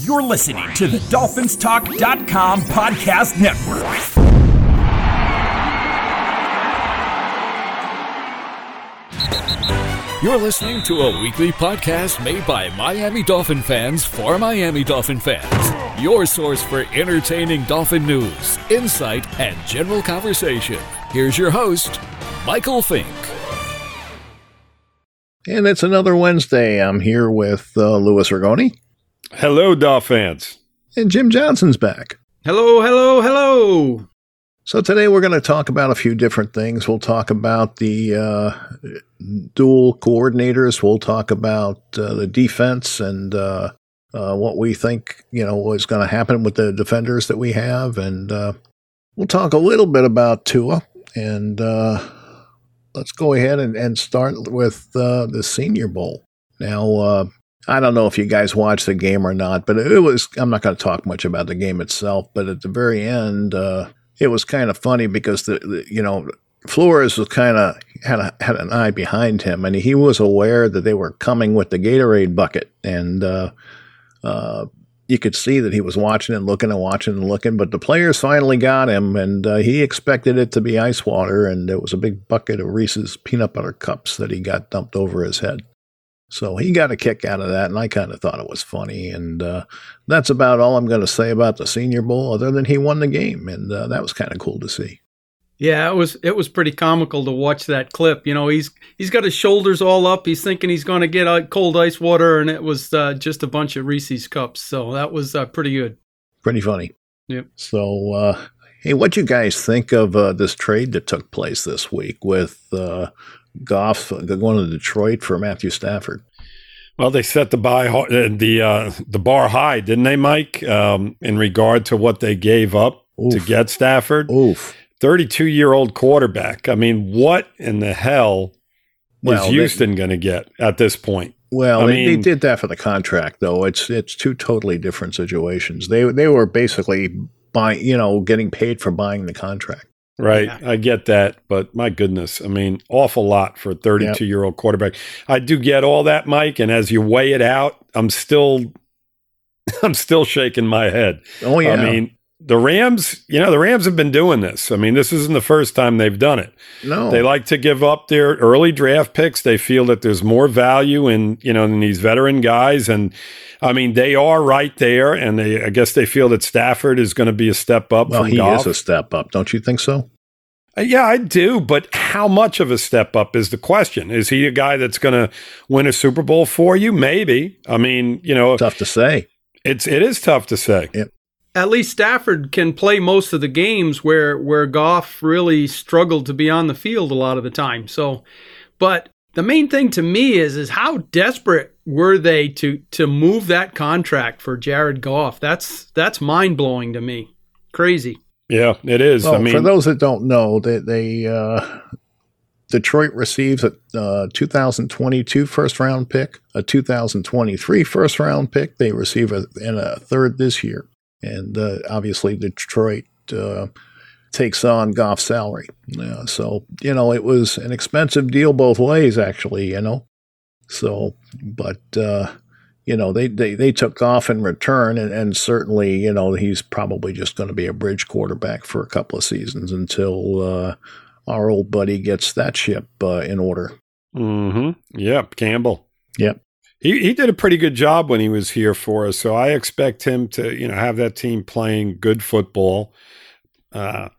You're listening to the DolphinsTalk.com podcast network. You're listening to a weekly podcast made by Miami Dolphin fans for Miami Dolphin fans. Your source for entertaining Dolphin news, insight, and general conversation. Here's your host, Michael Fink. And it's another Wednesday. I'm here with uh, Louis Ragoni. Hello, Dolphins. And Jim Johnson's back. Hello, hello, hello. So today we're going to talk about a few different things. We'll talk about the uh, dual coordinators. We'll talk about uh, the defense and uh, uh what we think you know is going to happen with the defenders that we have, and uh, we'll talk a little bit about Tua. And uh, let's go ahead and, and start with the Senior Bowl. Now, I don't know if you guys watched the game or not, but it was. I'm not going to talk much about the game itself, but at the very end it was kind of funny because the, the you know Flores was kind of had a, had an eye behind him, and he was aware that they were coming with the Gatorade bucket, and uh, uh, you could see that he was watching and looking and watching and looking. But the players finally got him, and uh, he expected it to be ice water, and it was a big bucket of Reese's peanut butter cups that he got dumped over his head. So he got a kick out of that, and I kind of thought it was funny. And uh, that's about all I'm going to say about the Senior Bowl, other than he won the game, and uh, that was kind of cool to see. Yeah, it was it was pretty comical to watch that clip. You know, he's he's got his shoulders all up. He's thinking he's going to get cold ice water, and it was uh, just a bunch of Reese's cups. So that was uh, pretty good. Pretty funny. Yep. So, uh, hey, what you guys think of uh, this trade that took place this week with Goff going to Detroit for Matthew Stafford. Well, they set the buy uh, the uh, the bar high, didn't they, Mike? Um, in regard to what they gave up Oof. to get Stafford, Oof. thirty-two-year-old quarterback. I mean, what in the hell well, is Houston going to get at this point? Well, I they, mean, they did that for the contract, though. It's it's two totally different situations. They they were basically buying, you know, getting paid for buying the contract. Right. Yeah. I get that. But my goodness, I mean, awful lot for a 32 year old quarterback. I do get all that, Mike. And as you weigh it out, I'm still, I'm still shaking my head. Oh, yeah. I mean, the Rams, you know, the Rams have been doing this. I mean, this isn't the first time they've done it. No. They like to give up their early draft picks. They feel that there's more value in, you know, in these veteran guys. And I mean, they are right there. And they, I guess they feel that Stafford is going to be a step up. Well, he Goff. is a step up. Don't you think so? Uh, yeah, I do, but how much of a step up is the question? Is he a guy that's going to win a Super Bowl for you? Maybe. I mean, you know, tough to say. It's it is tough to say. Yep at least Stafford can play most of the games where where Goff really struggled to be on the field a lot of the time. So, but the main thing to me is is how desperate were they to to move that contract for Jared Goff? That's that's mind blowing to me. Crazy. Yeah, it is. Well, I mean, for those that don't know, they they uh, Detroit receives a uh, 2022 first round pick, a 2023 first round pick. They receive a, and a third this year and uh, obviously Detroit uh, takes on Goff's salary. Uh, so you know it was an expensive deal both ways, actually. You know, so but uh, you know they, they they took off in return, and, and certainly you know he's probably just going to be a bridge quarterback for a couple of seasons until uh, our old buddy gets that ship uh, in order. Mm-hmm. Yep, Campbell. Yep he he did a pretty good job when he was here for us. So I expect him to you know have that team playing good football. Uh,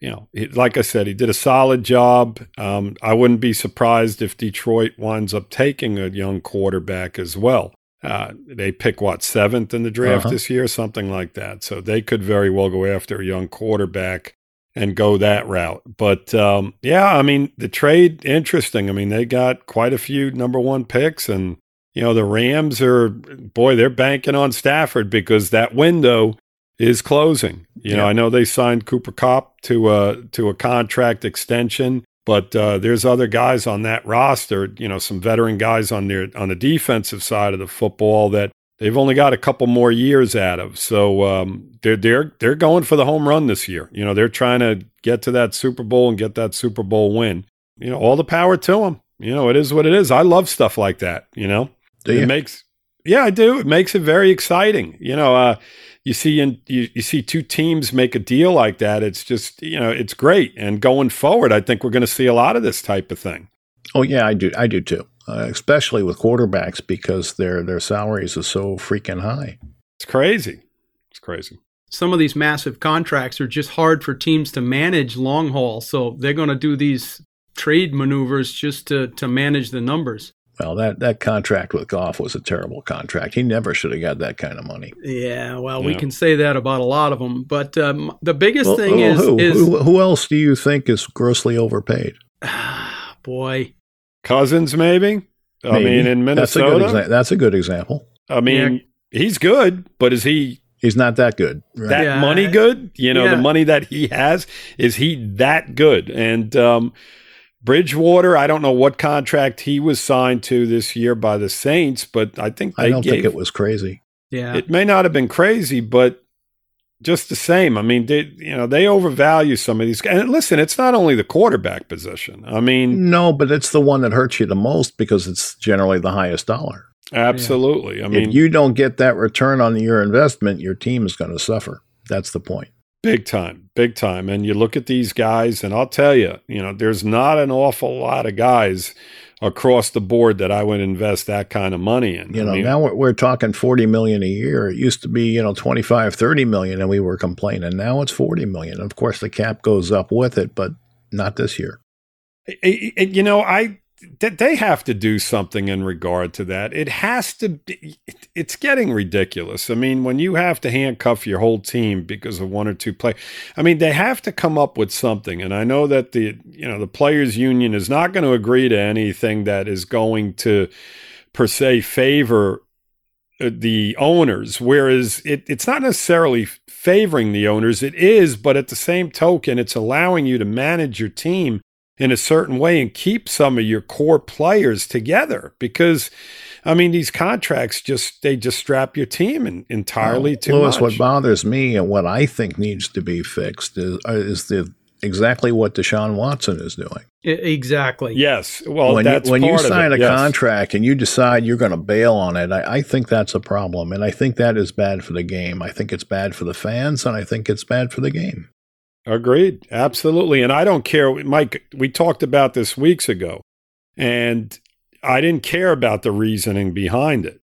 you know, like I said, he did a solid job. Um, I wouldn't be surprised if Detroit winds up taking a young quarterback as well. Uh, they pick what seventh in the draft uh-huh. this year, something like that. So they could very well go after a young quarterback and go that route. But um, yeah, I mean, the trade interesting. I mean, they got quite a few number one picks, and you know, the Rams are, boy, they're banking on Stafford because that window is closing. You yeah. know, I know they signed Cooper Kupp to a, to a contract extension, but uh, there's other guys on that roster, you know, some veteran guys on their, on the defensive side of the football that they've only got a couple more years out of. So um, they're, they're, they're going for the home run this year. You know, they're trying to get to that Super Bowl and get that Super Bowl win. You know, all the power to them. You know, it is what it is. I love stuff like that, you know? Do you? It makes Yeah, I do. It makes it very exciting. You know, uh, you see in, you, you see two teams make a deal like that. It's just you know it's great. And going forward, I think we're going to see a lot of this type of thing. Oh yeah, I do. I do too. Uh, especially with quarterbacks because their their salaries are so freaking high. It's crazy. It's crazy. Some of these massive contracts are just hard for teams to manage long haul, so they're going to do these trade maneuvers just to to manage the numbers. Well, that, that contract with Goff was a terrible contract. He never should have got that kind of money. Yeah, well, yeah. we can say that about a lot of them. But um, the biggest well, thing well, is, who? is who, who else do you think is grossly overpaid? boy, Cousins, maybe. maybe. I mean, in Minnesota, that's a good, exa- that's a good example. I mean, yeah. he's good, but is he? He's not that good. Right? That yeah. money good? You know, the money that he has is he that good? And um, Bridgewater, I don't know what contract he was signed to this year by the Saints, but I think I don't gave, think it was crazy. Yeah, it may not have been crazy, but just the same. I mean, they you know they overvalue some of these. guys. And listen, it's not only the quarterback position. I mean, no, but it's the one that hurts you the most because it's generally the highest dollar. Absolutely. Yeah. I mean, if you don't get that return on your investment, your team is going to suffer. That's the point. Big time, big time. And you look at these guys, and I'll tell you, you know, there's not an awful lot of guys across the board that I would invest that kind of money in. You know, I mean, now we're, we're, talking 40 million a year. It used to be, you know, 25, 30 million and we were complaining. Now it's 40 million. Of course, the cap goes up with it, but not this year. You know, I they have to do something in regard to that. It has to be, it's getting ridiculous. I mean, when you have to handcuff your whole team because of one or two play, I mean, they have to come up with something. And I know that the, you know, the players union is not going to agree to anything that is going to per se favor uh, the owners, whereas it, it's not necessarily favoring the owners. It is, but at the same token, it's allowing you to manage your team in a certain way and keep some of your core players together because I mean these contracts just they just strap your team in, entirely well, too Louis, much. what bothers me and what I think needs to be fixed is, uh, is the exactly what Deshaun Watson is doing. Exactly. Yes. Well, when you, when you sign a yes. contract and you decide you're going to bail on it, I, I, think that's a problem, and I think that is bad for the game. I think it's bad for the fans, and I think it's bad for the game. Agreed. Absolutely. And I don't care. Mike, we talked about this weeks ago, and I didn't care about the reasoning behind it.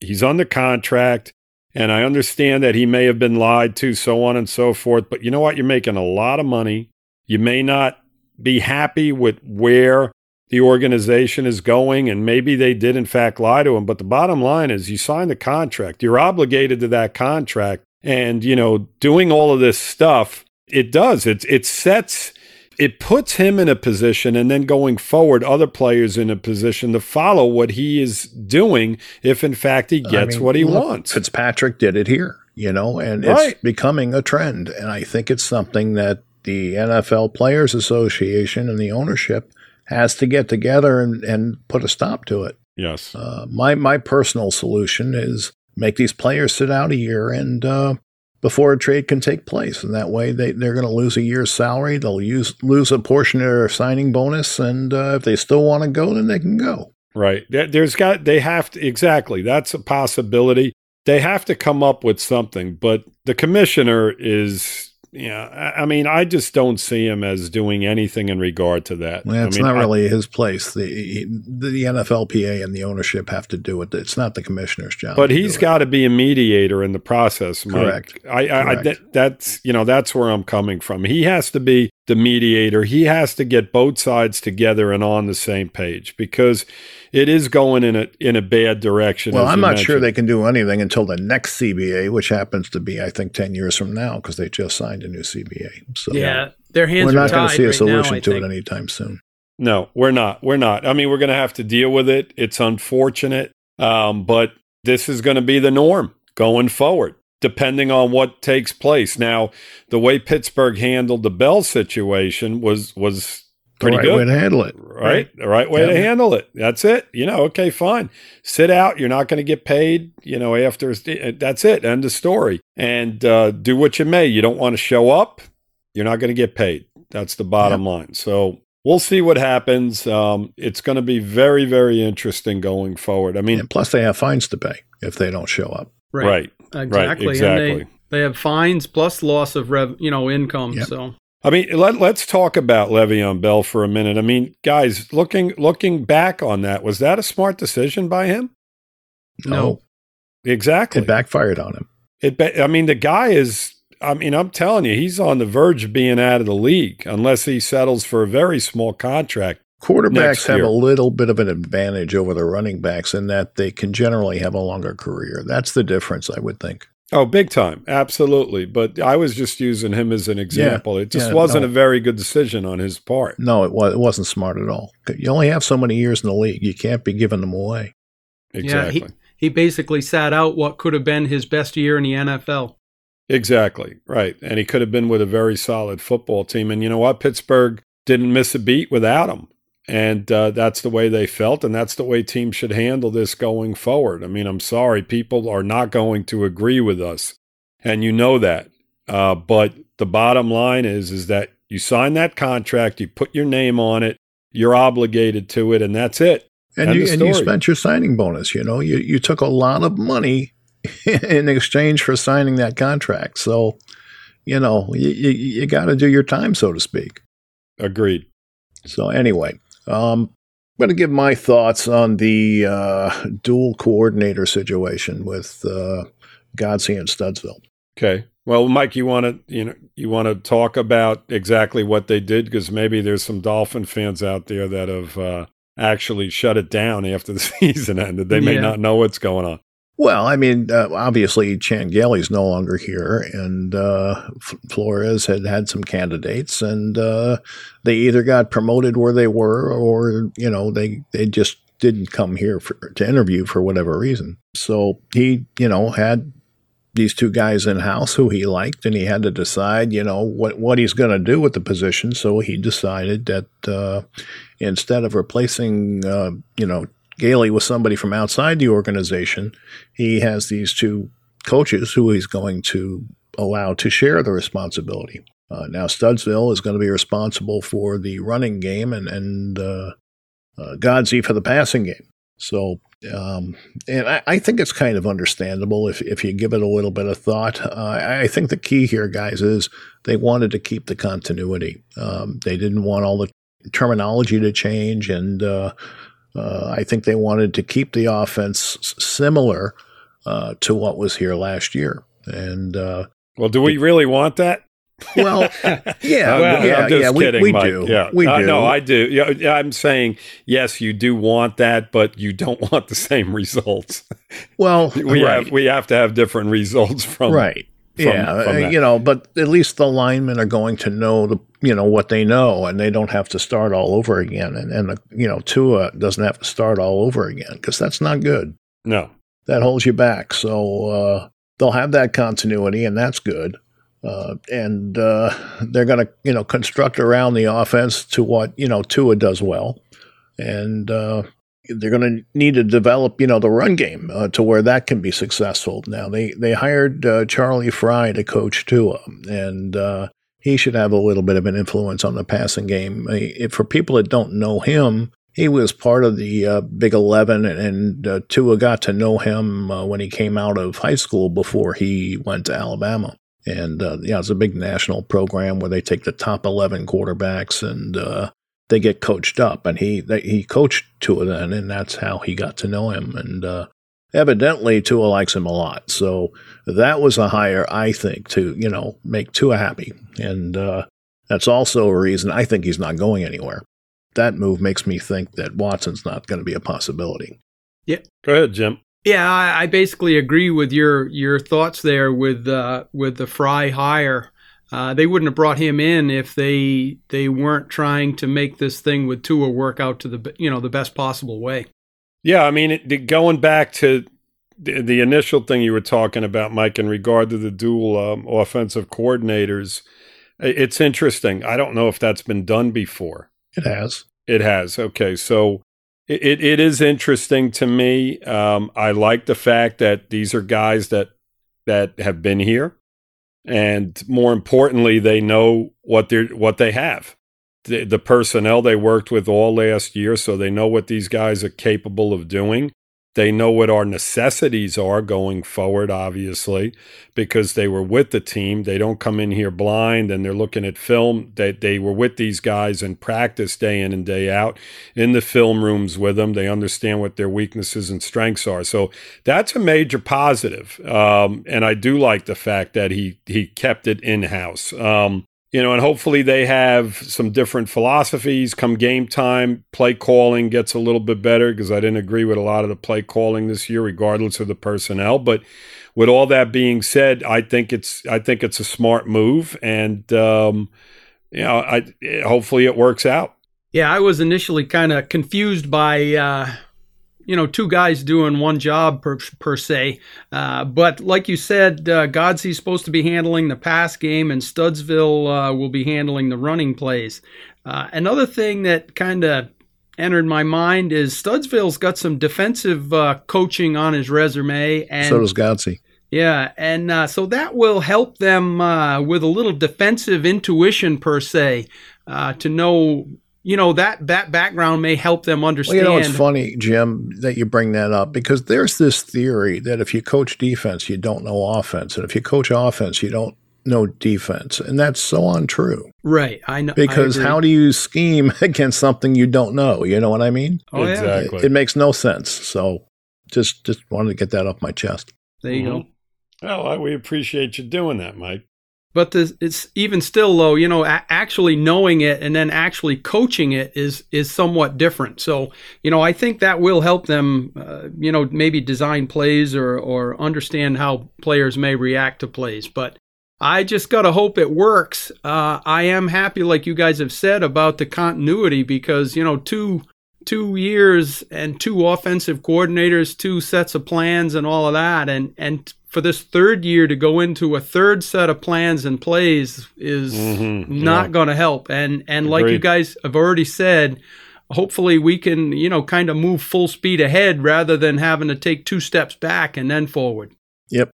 He's under contract, and I understand that he may have been lied to, so on and so forth. But you know what? You're making a lot of money. You may not be happy with where the organization is going, and maybe they did, in fact, lie to him. But the bottom line is you signed the contract, you're obligated to that contract. And, you know, doing all of this stuff it does. It it sets it puts him in a position and then going forward other players in a position to follow what he is doing if in fact he gets I mean, what he look, wants. Fitzpatrick did it here, you know, and right. it's becoming a trend and I think it's something that the NFL Players Association and the ownership has to get together and, and put a stop to it. Yes. Uh, my my personal solution is make these players sit out a year and uh, before a trade can take place. And that way they, they're going to lose a year's salary. They'll use, lose a portion of their signing bonus. And uh, if they still want to go, then they can go. Right. There's got, they have to, exactly. That's a possibility. They have to come up with something. But the commissioner is yeah, I mean, I just don't see him as doing anything in regard to that. Well, it's I mean, not really I, his place. The the NFLPA and the ownership have to do it. It's not the commissioner's job. But he's got to be a mediator in the process. Mike. Correct. I, I, Correct. I, that's you know that's where I'm coming from. He has to be the mediator. He has to get both sides together and on the same page because it is going in a in a bad direction. Well, I'm not mentioned. sure they can do anything until the next CBA, which happens to be, I think, ten years from now because they just signed a new CBA. So yeah, their hands. We're not going to see a solution now, to think. it anytime soon. No, we're not. We're not. I mean, we're going to have to deal with it. It's unfortunate, um, but this is going to be the norm going forward depending on what takes place. Now, the way Pittsburgh handled the Bell situation was was pretty right good. way to handle it. Right? right. The right way yeah. to handle it. That's it. You know, okay, fine. Sit out. You're not going to get paid, you know, after that's it. End of story. And uh, do what you may. You don't want to show up. You're not going to get paid. That's the bottom yeah. line. So we'll see what happens. Um, it's going to be very, very interesting going forward. I mean, and plus they have fines to pay if they don't show up. Right. Exactly. Right, exactly. And they, they have fines plus loss of rev, you know, income. Yep. So I mean, let, let's talk about Le'Veon Bell for a minute. I mean, guys, looking looking back on that, was that a smart decision by him? No. Exactly. it backfired on him. It. Ba- I mean, the guy is. I mean, I'm telling you, he's on the verge of being out of the league unless he settles for a very small contract. Quarterbacks have a little bit of an advantage over the running backs in that they can generally have a longer career. That's the difference, I would think. Oh, big time, absolutely. But I was just using him as an example. it just yeah, wasn't no. a very good decision on his part. No, it, was, it wasn't smart at all. You only have so many years in the league. You can't be giving them away. Exactly. yeah, he, he basically sat out what could have been his best year in the NFL. Exactly. Right. And he could have been with a very solid football team. And you know what? Pittsburgh didn't miss a beat without him. And uh, that's the way they felt. And that's the way teams should handle this going forward. I mean, I'm sorry. People are not going to agree with us. And you know that. Uh, but the bottom line is, is that you sign that contract, you put your name on it, you're obligated to it, and that's it. And you, and you spent your signing bonus. You know, you, you took a lot of money in exchange for signing that contract. So, you know, you, you, you got to do your time, so to speak. Agreed. So, anyway, um, I'm going to give my thoughts on the uh, dual coordinator situation with uh, Godsey and Studesville. Okay. Well, Mike, you want to you know you want to talk about exactly what they did because maybe there's some Dolphin fans out there that have uh, actually shut it down after the season ended. They may Yeah. not know what's going on. Well, I mean, uh, obviously, Chan Gailey's no longer here, and uh, Flores had had some candidates, and uh, they either got promoted where they were, or you know, they they just didn't come here for, to interview for whatever reason. So he, you know, had these two guys in house who he liked, and he had to decide, you know, what what he's going to do with the position. So he decided that uh, instead of replacing, uh, you know, Gailey with somebody from outside the organization, he has these two coaches who he's going to allow to share the responsibility. Uh, now, Studesville is going to be responsible for the running game and, and uh, uh, Godsey for the passing game. So, um, and I, I think it's kind of understandable if, if you give it a little bit of thought. Uh, I I think the key here, guys, is they wanted to keep the continuity. Um, they didn't want all the terminology to change, and uh, uh, I think they wanted to keep the offense similar uh, to what was here last year. And uh, Well, do we really want that? well, yeah, I'm, yeah, I'm just yeah, we, kidding, we Mike. do. Yeah, we Uh, do. no, I do. Yeah, yeah, I'm saying yes, you do want that, but you don't want the same results. well, We right, have we have to have different results from right. From- yeah, from uh, you know, but at least the linemen are going to know the you know what they know, and they don't have to start all over again. And and the, you know, Tua doesn't have to start all over again because that's not good. No, that holds you back. So uh, they'll have that continuity, and that's good. Uh, and uh, they're going to, you know, construct around the offense to what you know Tua does well, and uh, they're going to need to develop, you know, the run game uh, to where that can be successful. Now they they hired uh, Charlie Frye to coach Tua, and uh, he should have a little bit of an influence on the passing game. If, for people that don't know him, he was part of the uh, Big Eleven, and, and uh, Tua got to know him uh, when he came out of high school before he went to Alabama. And yeah, it's a big national program where they take the top eleven quarterbacks and they get coached up. And he they, he coached Tua then, and that's how he got to know him. And uh, evidently, Tua likes him a lot. So that was a hire, I think, to you know make Tua happy. And uh, that's also a reason I think he's not going anywhere. That move makes me think that Watson's not going to be a possibility. Yeah, go ahead, Jim. Yeah, I, I basically agree with your your thoughts there with uh, with the Frye hire. Uh, they wouldn't have brought him in if they they weren't trying to make this thing with Tua work out to the you know the best possible way. Yeah, I mean, it, going back to the, the initial thing you were talking about, Mike, in regard to the dual um, offensive coordinators, it's interesting. I don't know if that's been done before. It has. It has. Okay, so it, it, it is interesting to me. Um, I like the fact that these are guys that that have been here, and more importantly, they know what they what they have. The, the personnel they worked with all last year, so they know what these guys are capable of doing. They know what our necessities are going forward, obviously, because they were with the team. They don't come in here blind and they're looking at film. They, they were with these guys in practice day in and day out in the film rooms with them. They understand what their weaknesses and strengths are. So that's a major positive. Um, and I do like the fact that he, he kept it in house. Um, you know, and hopefully they have some different philosophies come game time. Play calling gets a little bit better because I didn't agree with a lot of the play calling this year, regardless of the personnel. But with all that being said, I think it's I think it's a smart move, and um, you know, I hopefully it works out. Yeah, I was initially kind of confused by. Uh you know, two guys doing one job per, per se. Uh, but like you said, uh, Godsey's supposed to be handling the pass game, and Studesville uh, will be handling the running plays. Uh, another thing that kind of entered my mind is Studesville's got some defensive uh, coaching on his resume, and so does Godsey. Yeah, and uh, so that will help them uh, with a little defensive intuition per se uh, to know you know that that background may help them understand. Well, you know, it's funny, Jim, that you bring that up because there's this theory that if you coach defense, you don't know offense, and if you coach offense, you don't know defense, and that's so untrue. Right, I know. Because I how do you scheme against something you don't know? You know what I mean? Oh, yeah. exactly. It, it makes no sense. So, just just wanted to get that off my chest. There you Mhm. go. Well, we appreciate you doing that, Mike. But the, it's even still though, you know, a- actually knowing it and then actually coaching it is is somewhat different. So, you know, I think that will help them, uh, you know, maybe design plays or or understand how players may react to plays. But I just gotta hope it works. Uh, I am happy, like you guys have said, about the continuity because you know two two years and two offensive coordinators, two sets of plans, and all of that, and and for this third year to go into a third set of plans and plays is Mhm, not yeah. going to help. And and like you guys have already said, hopefully we can you know kind of move full speed ahead rather than having to take two steps back and then forward. Yep.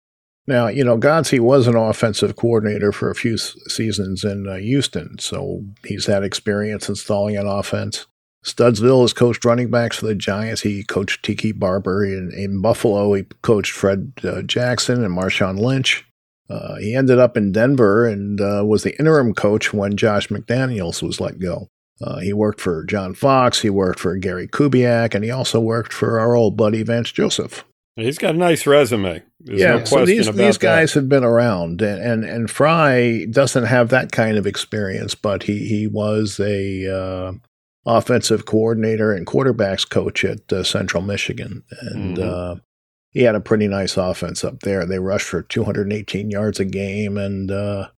Now, you know, Godsey was an offensive coordinator for a few seasons in uh, Houston, so he's had experience installing an offense. Studesville has coached running backs for the Giants. He coached Tiki Barber in, in Buffalo. He coached Fred uh, Jackson and Marshawn Lynch. Uh, he ended up in Denver and uh, was the interim coach when Josh McDaniels was let go. Uh, he worked for John Fox. He worked for Gary Kubiak, and he also worked for our old buddy Vance Joseph. He's got a nice resume. There's yeah, no so these these that. guys have been around, and, and and Frye doesn't have that kind of experience, but he he was a uh, offensive coordinator and quarterbacks coach at uh, Central Michigan, and Mhm. uh, he had a pretty nice offense up there. They rushed for 218 yards a game, and uh,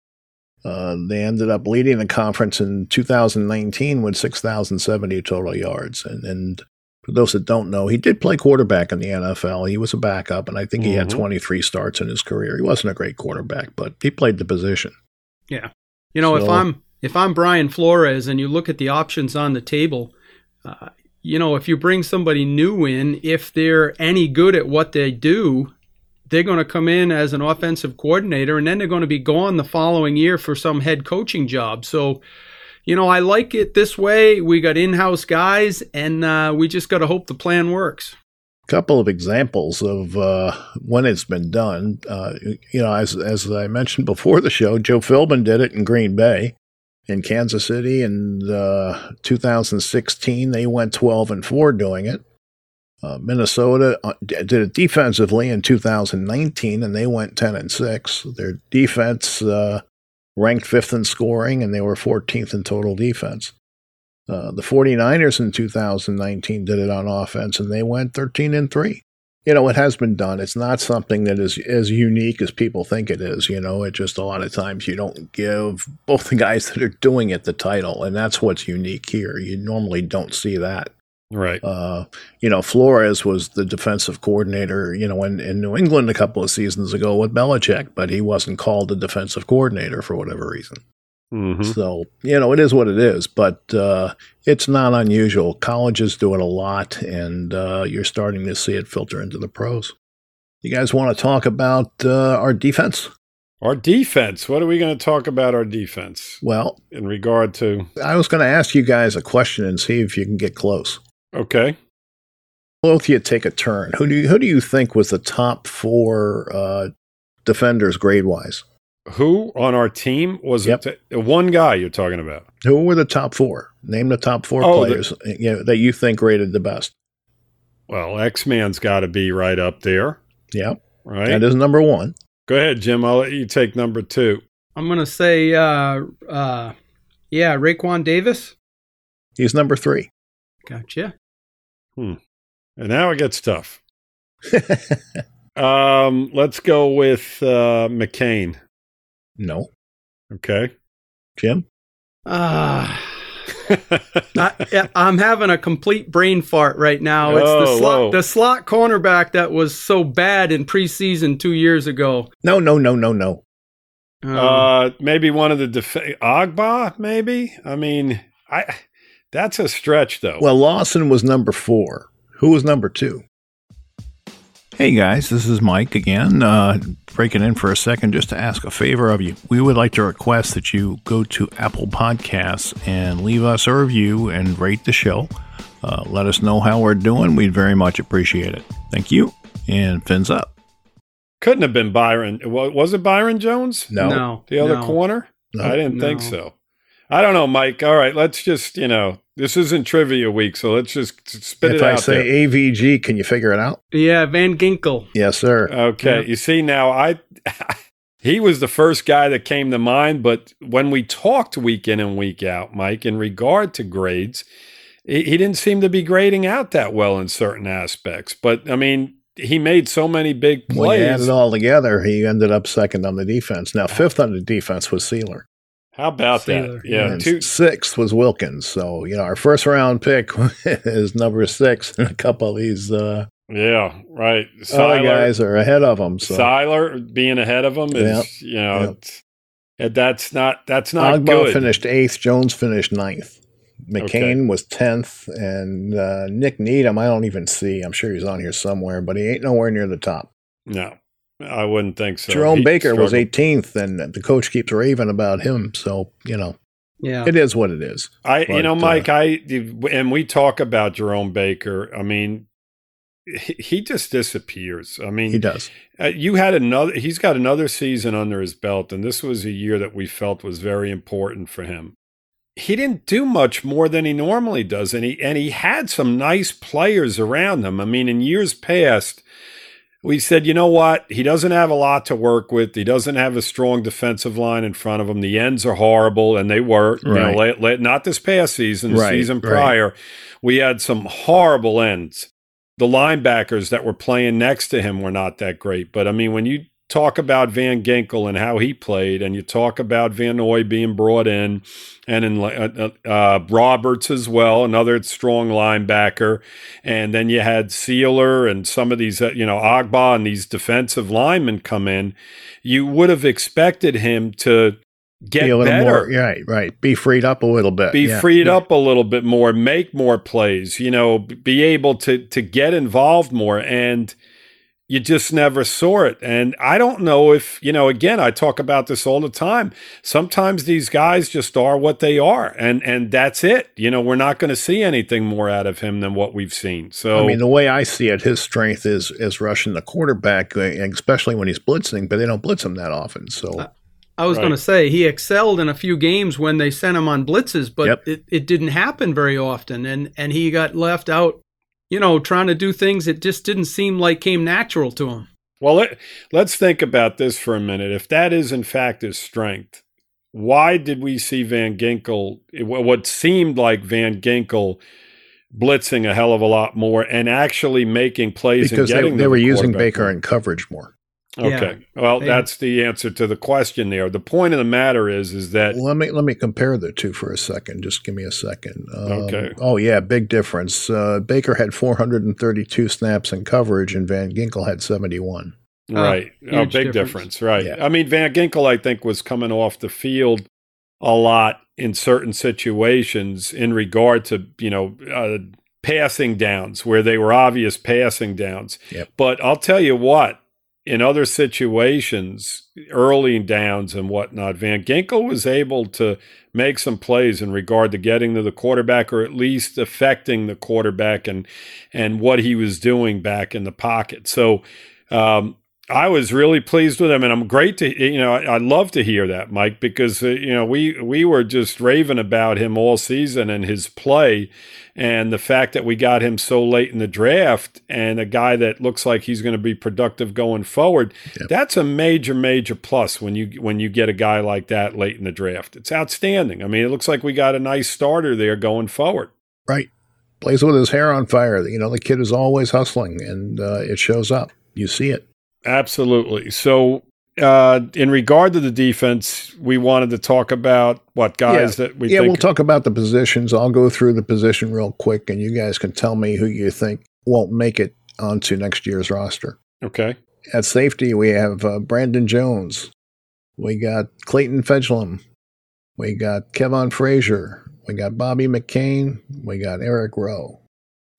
uh, they ended up leading the conference in 2019 with 6,070 total yards, and and. For those that don't know, he did play quarterback in the NFL. He was a backup, and I think he had Mhm. 23 starts in his career. He wasn't a great quarterback, but he played the position. Yeah. You know, if I'm if I'm Brian Flores and you look at the options on the table, uh, you know, if you bring somebody new in, if they're any good at what they do, they're going to come in as an offensive coordinator, and then they're going to be gone the following year for some head coaching job. So, you know, I like it this way. We got in-house guys, and uh, we just got to hope the plan works. A couple of examples of uh, when it's been done. Uh, you know, as as I mentioned before the show, Joe Philbin did it in Green Bay, in Kansas City, in uh, 2016. They went 12 and four doing it. Uh, Minnesota uh, did it defensively in 2019, and they went 10 and six. Their defense uh, ranked fifth in scoring, and they were 14th in total defense. Uh, the 49ers in 2019 did it on offense, and they went 13 and 3. You know, it has been done. It's not something that is as unique as people think it is. You know, it just a lot of times you don't give both the guys that are doing it the title, and that's what's unique here. You normally don't see that. Right. Uh, you know, Flores was the defensive coordinator, you know, in, in New England a couple of seasons ago with Belichick, but he wasn't called the defensive coordinator for whatever reason. Hmm So, you know, it is what it is, but uh, it's not unusual. Colleges do it a lot, and uh, you're starting to see it filter into the pros. You guys want to talk about uh, our defense? Our defense. What are we going to talk about our defense Well, in regard to? I was going to ask you guys a question and see if you can get close. Okay. both of you take a turn. Who do you, who do you think was the top four uh, defenders grade wise? Who on our team was Yep. it? One guy you're talking about. Who were the top four? Name the top four Oh, the- players you know, that you think rated the best. Well, X Man's got to be right up there, Yep, right? that is number one. Go ahead, Jim. I'll let you take number two. I'm gonna say, uh, uh, yeah, Raekwon Davis. He's number three. Gotcha. Hmm. And now it gets tough. Um, let's go with uh, McCain. No, Okay. Jim. Ah. I, I'm having a complete brain fart right now. It's Oh, the slot, the slot cornerback that was so bad in preseason two years ago. No, no, no, no, no. Um, uh, maybe one of the def- Ogbah. Maybe. I mean, I. That's a stretch, though. Well, Lawson was number four. Who was number two? Hey guys, this is Mike again, uh, breaking in for a second just to ask a favor of you. We would like to request that you go to Apple Podcasts and leave us a review and rate the show. Uh, let us know how we're doing. We'd very much appreciate it. Thank you, and fins up. Couldn't have been Byron. Was it Byron Jones? No, no, The other no. corner? No. I didn't think so. I don't know, Mike. All right, let's just, you know, this isn't trivia week, so let's just spit if it I out say there. AVG, can you figure it out? Yeah, Van Ginkel. Yes, sir. Okay, Yep. you see now I he was the first guy that came to mind, but when we talked week in and week out, Mike, in regard to grades, he, he didn't seem to be grading out that well in certain aspects. But I mean, he made so many big When you add plays. it all together, he ended up second on the defense. Now, fifth on the defense was Sieler. How about Sailor. that? Yeah, and two, sixth was Wilkins. So, you know, our first round pick is number six. And a couple of these uh, yeah, right. other Sieler, guys are ahead of them. So, Siler being ahead of them is, Yep. you know, Yep. it's- that's not that's not Ogbah good. finished eighth. Jones finished ninth. McCain Okay. was tenth, and uh, Nik Needham. I don't even see. I'm sure he's on here somewhere, but he ain't nowhere near the top. No, I wouldn't think so. Jerome He Baker was 18th, and the coach keeps raving about him. So you know, Yeah. it is what it is. I, you But, know, uh, Mike, I and we talk about Jerome Baker. I mean, he, he just disappears. I mean, He does. uh, you had another. He's got another season under his belt, and this was a year that we felt was very important for him. He didn't do much more than he normally does, and he and he had some nice players around him. I mean, in years past, we said, you know what? He doesn't have a lot to work with. He doesn't have a strong defensive line in front of him. The ends are horrible, and they were. You know, Right. late, late, not this past season, the Right, season right. prior, we had some horrible ends. The linebackers that were playing next to him were not that great. But I mean, when you talk about Van Ginkel and how he played, and you talk about Van Noy being brought in, and in uh, uh, Roberts as well, another strong linebacker, and then you had Sieler and some of these, uh, you know, Ogbah and these defensive linemen come in, you would have expected him to get Be a little better more, right, right. Be freed up a little bit. be yeah. freed up a little bit more, make more plays, you know, be able to to get involved more and you just never saw it. And I don't know if, you know, again, I talk about this all the time. Sometimes these guys just are what they are and and that's it. You know, we're not going to see anything more out of him than what we've seen. So I mean, the way I see it, his strength is is rushing the quarterback, uh, especially when he's blitzing. But they don't blitz him that often. So Uh, I was Right. going to say he excelled in a few games when they sent him on blitzes, but Yep. it, it didn't happen very often, and and he got left out. You know, trying to do things that just didn't seem like came natural to him. Well, let, let's think about this for a minute. If that is in fact his strength, why did we see Van Ginkel, eh, what seemed like Van Ginkel, blitzing a hell of a lot more and actually making plays because and they, getting they to were the using Baker more? in coverage more. Okay, well, They- that's the answer to the question there. The point of the matter is, is that Let me let me compare the two for a second. Just give me a second. Um, Okay. Oh yeah, big difference. Uh, Baker had 432 snaps in coverage, and Van Ginkel had 71. Oh, Right. Oh, huge big difference. difference. Right. Yeah. I mean, Van Ginkel, I think, was coming off the field a lot in certain situations in regard to, you know, uh, passing downs where they were obvious passing downs. Yep. But I'll tell you what, in other situations, early downs and whatnot, Van Ginkel was able to make some plays in regard to getting to the quarterback or at least affecting the quarterback and and what he was doing back in the pocket. So um, I was really pleased with him, and I'm great to you know I, I love to hear that, Mike, because uh, you know we we were just raving about him all season and his play, and the fact that we got him so late in the draft, and a guy that looks like he's going to be productive going forward. Yep. That's a major major plus when you when you get a guy like that late in the draft. It's outstanding. I mean, it looks like we got a nice starter there going forward. Right, plays with his hair on fire. You know, the kid is always hustling, and uh, it shows up. You see it. Absolutely. So, uh, in regard to the defense, we wanted to talk about what guys yeah. that we yeah. We'll talk about the positions. I'll go through the position real quick, and you guys can tell me who you think won't make it onto next year's roster. Okay. At safety, we have uh, Brandon Jones. We got Clayton Fejedelem. We got Kavon Frazier. We got Bobby McCain. We got Eric Rowe.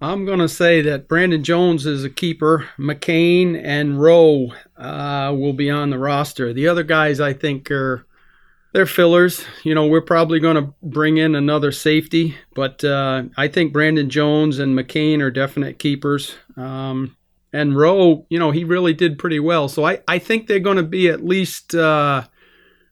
I'm going to say that Brandon Jones is a keeper. McCain and Rowe uh, will be on the roster. The other guys, I think, are they're fillers. You know, we're probably going to bring in another safety, but uh, I think Brandon Jones and McCain are definite keepers. Um, and Rowe, you know, he really did pretty well. So I, I think they're going to be at least uh,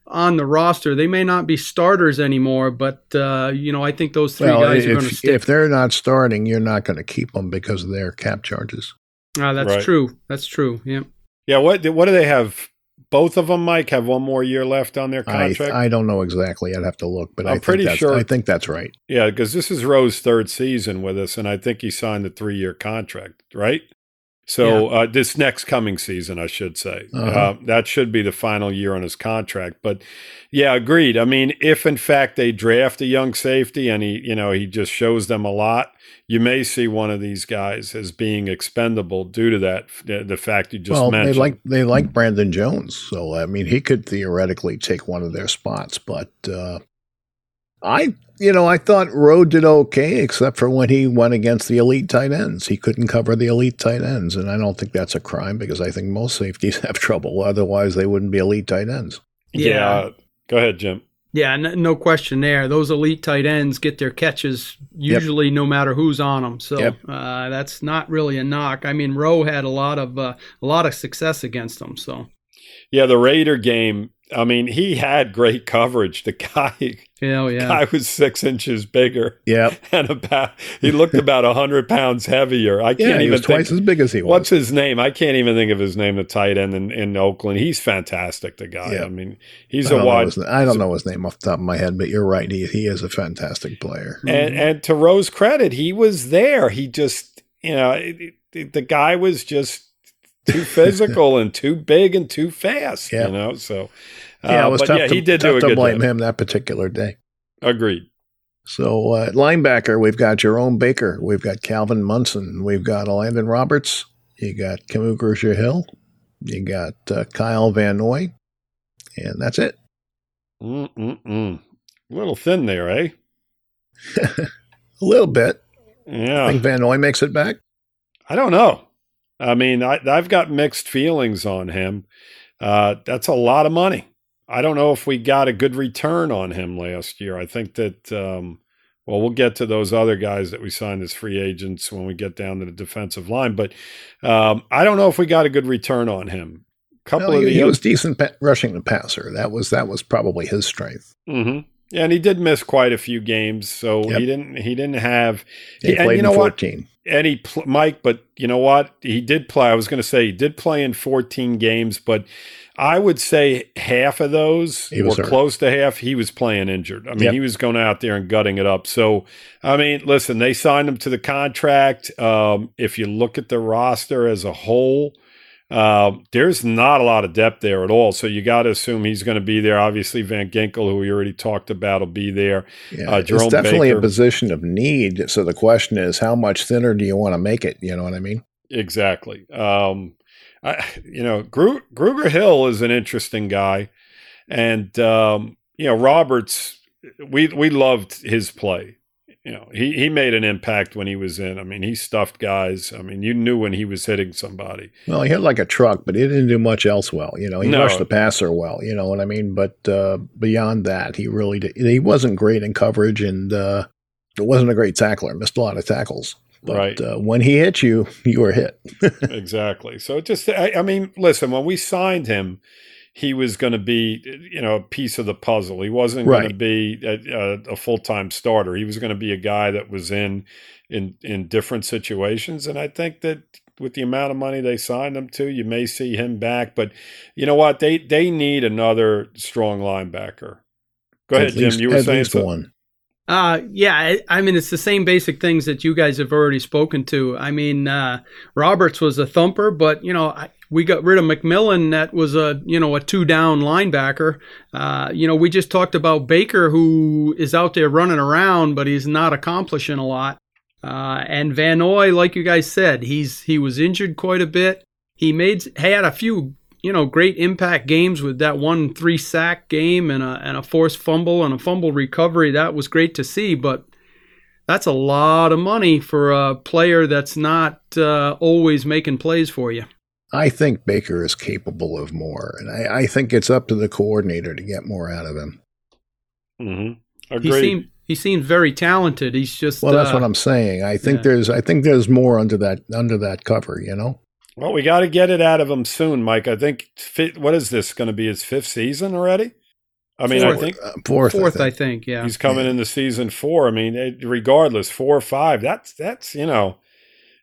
on the roster. They may not be starters anymore, but uh, you know I think those three well, guys if, are going to stick. If they're not starting, you're not going to keep them because of their cap charges. Uh, that's right. true. That's true. Yeah. Yeah. What What do they have? Both of them, Mike, have one more year left on their contract. I, I don't know exactly. I'd have to look, but I'm I pretty sure. I think that's right. Yeah, because this is Rowe's third season with us, and I think he signed a three year contract. Right. So yeah. uh, this next coming season, I should say, uh-huh. uh, that should be the final year on his contract. But yeah, agreed. I mean, if in fact they draft a young safety and he, you know, he just shows them a lot, you may see one of these guys as being expendable due to that the fact you just well, mentioned. They like they like Brandon Jones, so I mean, he could theoretically take one of their spots, but. Uh, I, you know, I thought Rowe did okay, except for when he went against the elite tight ends. He couldn't cover the elite tight ends, and I don't think that's a crime because I think most safeties have trouble. Otherwise, they wouldn't be elite tight ends. Yeah. yeah. Go ahead, Jim. Yeah, no question there. Those elite tight ends get their catches usually yep. no matter who's on them. So yep. uh, that's not really a knock. I mean, Rowe had a lot of uh, a lot of success against them. So yeah, the Raider game I mean, he had great coverage. The guy, Hell yeah. guy was six inches bigger. Yeah, and about he looked about hundred pounds heavier. I can't yeah, even was twice as big as he was. What's his name? I can't even think of his name. The tight end in, in Oakland. He's fantastic. The guy. Yeah. I mean, he's a wide. I don't know his name off the top of my head, but you're right. He he is a fantastic player. And mm-hmm. and to Rowe's credit, he was there. He just you know it, it, the guy was just too physical and too big and too fast. You know so. Yeah, it was uh, tough, yeah, to, he did tough to blame job. him that particular day. Agreed. So uh, linebacker, we've got Jerome Baker, we've got Calvin Munson, we've got Landon Roberts, you got Kamu Grugier-Hill, you got uh, Kyle Van Noy, and that's it. Mm-mm-mm. A little thin there, eh? a little bit. Yeah. I think Van Noy makes it back. I don't know. I mean, I, have got mixed feelings on him. Uh, that's a lot of money. I don't know if we got a good return on him last year. I think that, um, well, we'll get to those other guys that we signed as free agents when we get down to the defensive line. But um, I don't know if we got a good return on him. Couple he, of the he was decent rushing the passer. That was that was probably his strength. Mm-hmm. Yeah, and he did miss quite a few games, so yep. he didn't he didn't have. He, he played you know in fourteen. What? He, pl- Mike, but you know what? He did play. I was going to say he did play in fourteen games, but I would say half of those, or hurt. close to half, he was playing injured. I mean, yep. he was going out there and gutting it up. So, I mean, listen, they signed him to the contract. Um, if you look at the roster as a whole, uh, there's not a lot of depth there at all. So you got to assume he's going to be there. Obviously, Van Ginkel, who we already talked about, will be there. Yeah, uh, it's definitely Baker. a position of need. So the question is, how much thinner do you want to make it? You know what I mean? Exactly. Um, I, you know, Gru- Grugier-Hill is an interesting guy, and um, you know Roberts. We we loved his play you know, he, he made an impact when he was in. I mean, he stuffed guys. I mean, you knew when he was hitting somebody. Well, he hit like a truck, but he didn't do much else well. You know, he No. rushed the passer well. You know what I mean? But uh, beyond that, he really did. He wasn't great in coverage, and uh, it wasn't a great tackler. Missed a lot of tackles. But Right. uh, when he hit you, you were hit. exactly. So just, I, I mean, listen, when we signed him, he was going to be, you know, a piece of the puzzle. He wasn't going to be a, a, a full time starter. He was going to be a guy that was in in in different situations. And I think that with the amount of money they signed him to, you may see him back. But you know what? They they need another strong linebacker. Go ahead, least- Jim. You were at saying something. one. Uh, yeah, I, mean, it's the same basic things that you guys have already spoken to. I mean, uh, Roberts was a thumper, but, you know, I, we got rid of McMillan. That was a, you know, a two down linebacker. Uh, you know, we just talked about Baker, who is out there running around, but he's not accomplishing a lot. Uh, and Van Noy, like you guys said, he's, he was injured quite a bit. He made, had a few you know, great impact games with that one three sack game and a and a forced fumble and a fumble recovery. That was great to see, but that's a lot of money for a player that's not uh, always making plays for you. I think Baker is capable of more, and I, I think it's up to the coordinator to get more out of him. hmm He Agreed. seems he seems very talented. He's just Well, that's uh, what I'm saying. I think yeah. there's I think there's more under that under that cover. You know. Well, we got to get it out of him soon, Mike. I think. Fi- what is this going to be? His fifth season already? I mean, I think Uh, fourth. fourth, I I think. think. Yeah, he's coming into season four. I mean, it, regardless, four or five. That's that's you know,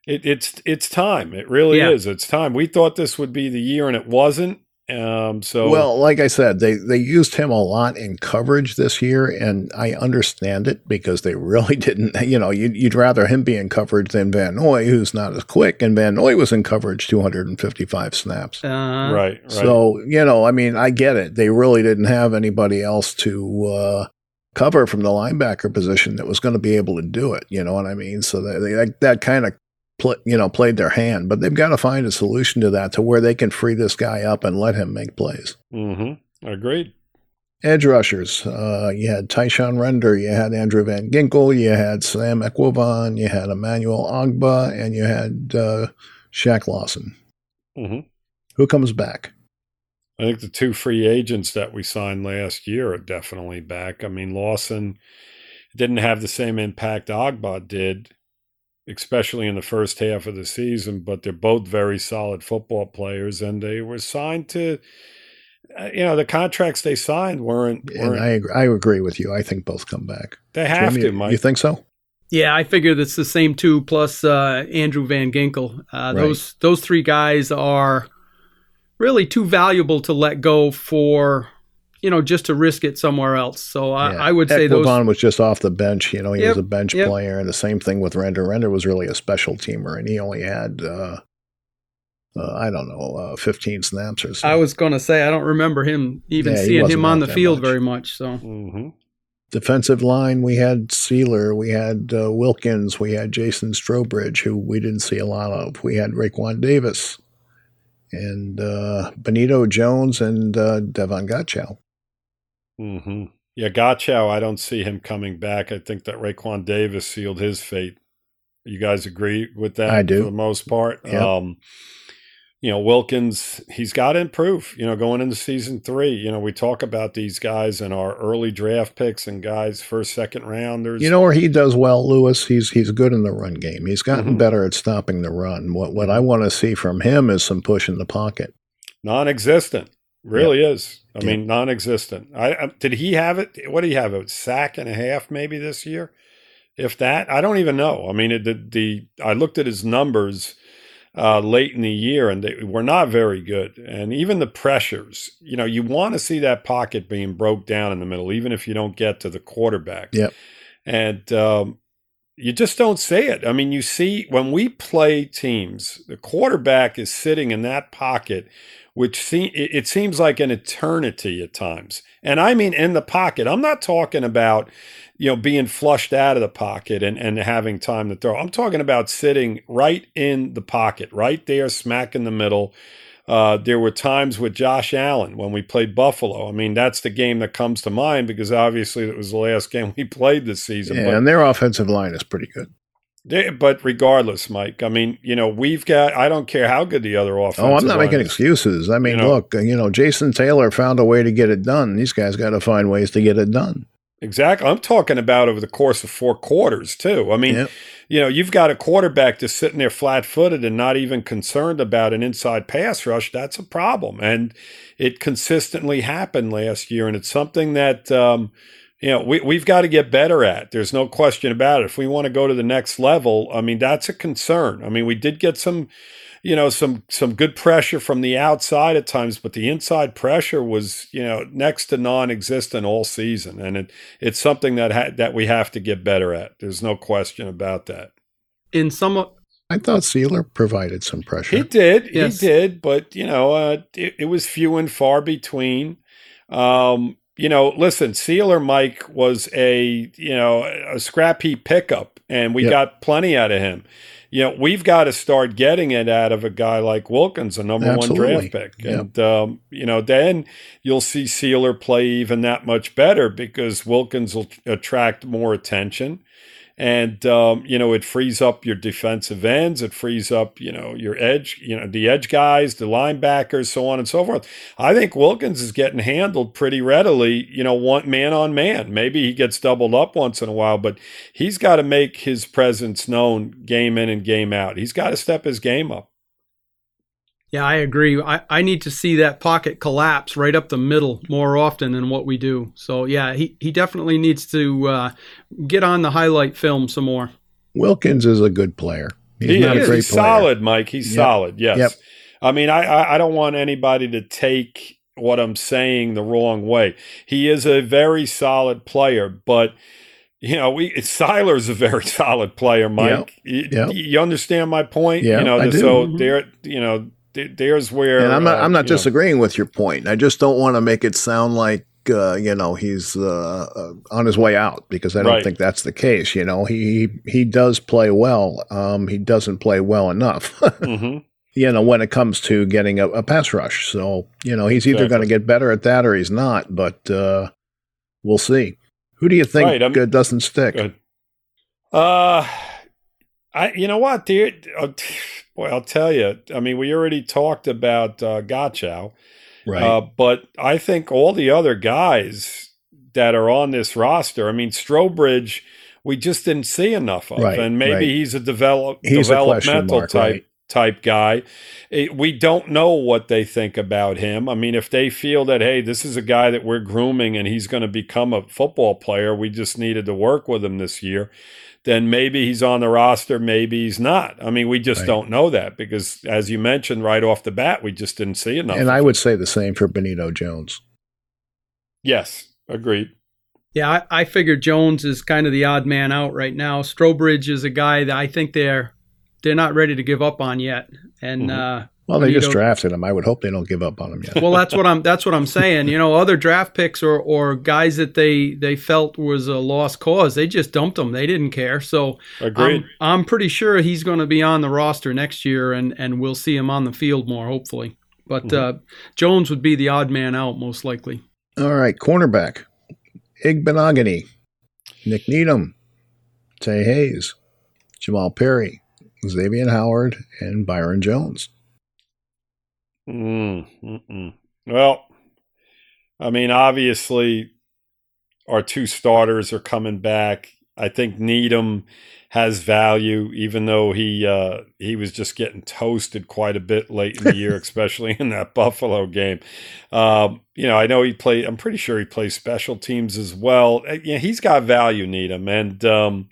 it, it's it's time. It really Yeah. is. It's time. We thought this would be the year, and it wasn't. Um, so Well, like I said, they they used him a lot in coverage this year, and I understand it because they really didn't. You know, you'd, you'd rather him be in coverage than Van Noy, who's not as quick, and Van Noy was in coverage 255 snaps. uh, right, right. So you know, I mean, I get it. They really didn't have anybody else to uh, cover from the linebacker position that was going to be able to do it. You know what I mean? So that they, that, that kind of pl- you know played their hand, but they've got to find a solution to that to where they can free this guy up and let him make plays. mm-hmm. Agreed. Edge rushers. Uh, you had Tyshun Render, you had Andrew Van Ginkel, you had Sam Eguavoen, you had Emmanuel Ogbah, and you had uh, Shaq Lawson. hmm Who comes back? I think the two free agents that we signed last year are definitely back. I mean, Lawson didn't have the same impact Ogbah did, especially in the first half of the season, but they're both very solid football players, and they were signed to, uh, you know, the contracts they signed weren't, And weren't I, ag- I agree with you. I think both come back. they have Jim, to, you, Mike. you think so? Yeah, I figured it's the same two plus uh, Andrew Van Ginkel. Uh, Right. Those those three guys are really too valuable to let go for you know just to risk it somewhere else. So I, Yeah. I would say those. Eguavoen was just off the bench. You know, he Yep, was a bench yep. player, and the same thing with Render. Render was really a special teamer, and he only had, uh, uh, I don't know, uh, 15 snaps or so. I was going to say I don't remember him even Yeah, seeing him on the field much. very much. So hmm defensive line, we had Sieler, we had uh, Wilkins, we had Jason Strowbridge, who we didn't see a lot of. We had Raekwon Davis and uh, Benito Jones and uh, Davon Godchaux. Hmm Yeah, Godchaux, I don't see him coming back. I think that Raekwon Davis sealed his fate. You guys agree with that I do. for the most part? Yep. Um, you know, Wilkins, he's got to improve, you know, going into season three. You know, we talk about these guys in our early draft picks and guys first, second rounders. You know where he does well, Lewis? He's he's good in the run game. He's gotten Mhm. better at stopping the run. What what I want to see from him is some push in the pocket. non existent. Really is. I Yeah. mean, non existent. I, I did he have it? What do you have? A sack and a half maybe this year? If that, I don't even know. I mean, it, the, the I looked at his numbers uh, late in the year, and they were not very good. And even the pressures, you know, you want to see that pocket being broke down in the middle, even if you don't get to the quarterback. Yep. And um, you just don't see it. I mean, you see when we play teams, the quarterback is sitting in that pocket, which se- it seems like an eternity at times. And I mean in the pocket. I'm not talking about you know being flushed out of the pocket and, and having time to throw. I'm talking about sitting right in the pocket, right there, smack in the middle Uh, there were times with Josh Allen when we played Buffalo. I mean, that's the game that comes to mind because obviously it was the last game we played this season. Yeah, but, and their offensive line is pretty good. But regardless, Mike, I mean, you know, we've got. I don't care how good the other offense. Is. Oh, I'm not making excuses. I mean, You know. look, you know, Jason Taylor found a way to get it done. These guys got to find ways to get it done. Exactly. I'm talking about over the course of four quarters, too. I mean, Yep. you know, you've got a quarterback just sitting there flat footed and not even concerned about an inside pass rush. That's a problem. And it consistently happened last year. And it's something that, um, you know, we, we've got to get better at. There's no question about it. If we want to go to the next level, I mean, that's a concern. I mean, we did get some, you know, some some good pressure from the outside at times, but the inside pressure was, you know, next to non-existent all season, and it it's something that ha- that we have to get better at. There's no question about that. In some of I thought Sieler provided some pressure. He did, Yes. he did, but you know, uh, it, it was few and far between. Um, you know, listen, Sieler Mike was a you know a scrap heap pickup, and we Yep. got plenty out of him. You know, we've got to start getting it out of a guy like Wilkins, a number Absolutely. one draft pick, Yep. and um, you know, then you'll see Sieler play even that much better because Wilkins will attract more attention and um, you know it frees up your defensive ends it frees up you know your edge you know the edge guys the linebackers so on and so forth. I think wilkins is getting handled pretty readily you know one man on man. Maybe he gets doubled up once in a while but he's got to make his presence known game in and game out. He's got to step his game up Yeah, I agree. I, I need to see that pocket collapse right up the middle more often than what we do. So yeah, he, he definitely needs to uh, get on the highlight film some more. Wilkins is a good player. He's he not is. a great he's player. solid, Mike. He's Yep. solid. Yes. Yep. I mean, I, I I don't want anybody to take what I'm saying the wrong way. He is a very solid player, but you know, we Sieler's a very solid player, Mike. You, Yep. you understand my point? Yeah, you know, I do. so there, you know, there, there's where And I'm not. uh, I'm not you know, disagreeing with your point. I just don't want to make it sound like uh, you know he's uh, uh, on his way out because I don't Right. think that's the case. You know, he he does play well. Um, he doesn't play well enough. mhm. you know, when it comes to getting a, a pass rush. So you know, he's either Exactly. going to get better at that or he's not. But uh, we'll see. Who do you think Right, uh, doesn't stick? Good. Uh, I you know what, dude. Boy, I'll tell you. I mean, we already talked about uh, Godchaux. Right. Uh, but I think all the other guys that are on this roster, I mean, Strowbridge, we just didn't see enough of, Right, and maybe right. he's a develop He's a developmental mark, type right. type guy. It- we don't know what they think about him. I mean, if they feel that hey, this is a guy that we're grooming and he's going to become a football player, we just needed to work with him this year. Then maybe he's on the roster, maybe he's not. I mean, we just Right. don't know that because, as you mentioned right off the bat, we just didn't see enough. and I would say the same for Benito Jones. Yes, agreed. Yeah, I, I figure Jones is kind of the odd man out right now. Strowbridge is a guy that I think they're they're not ready to give up on yet. And Mhm. uh, Well, they just drafted him. I would hope they don't give up on him yet. well, that's what I'm that's what I'm saying. You know, other draft picks or or guys that they they felt was a lost cause, they just dumped them. They didn't care. So Agreed. I'm, I'm pretty sure he's going to be on the roster next year, and and we'll see him on the field more, hopefully. But Mhm. uh, Jones would be the odd man out, most likely. All right, cornerback. Igbinoghene, Nik Needham, Tae Hayes, Jamal Perry, Xavier Howard, and Byron Jones. Mm, mm-mm. Well, I mean, obviously, our two starters are coming back. I think Needham has value, even though he uh, he was just getting toasted quite a bit late in the year, especially in that Buffalo game. Um, you know, I know he played. I'm pretty sure he plays special teams as well. Uh, Yeah, he's got value, Needham, and. Um.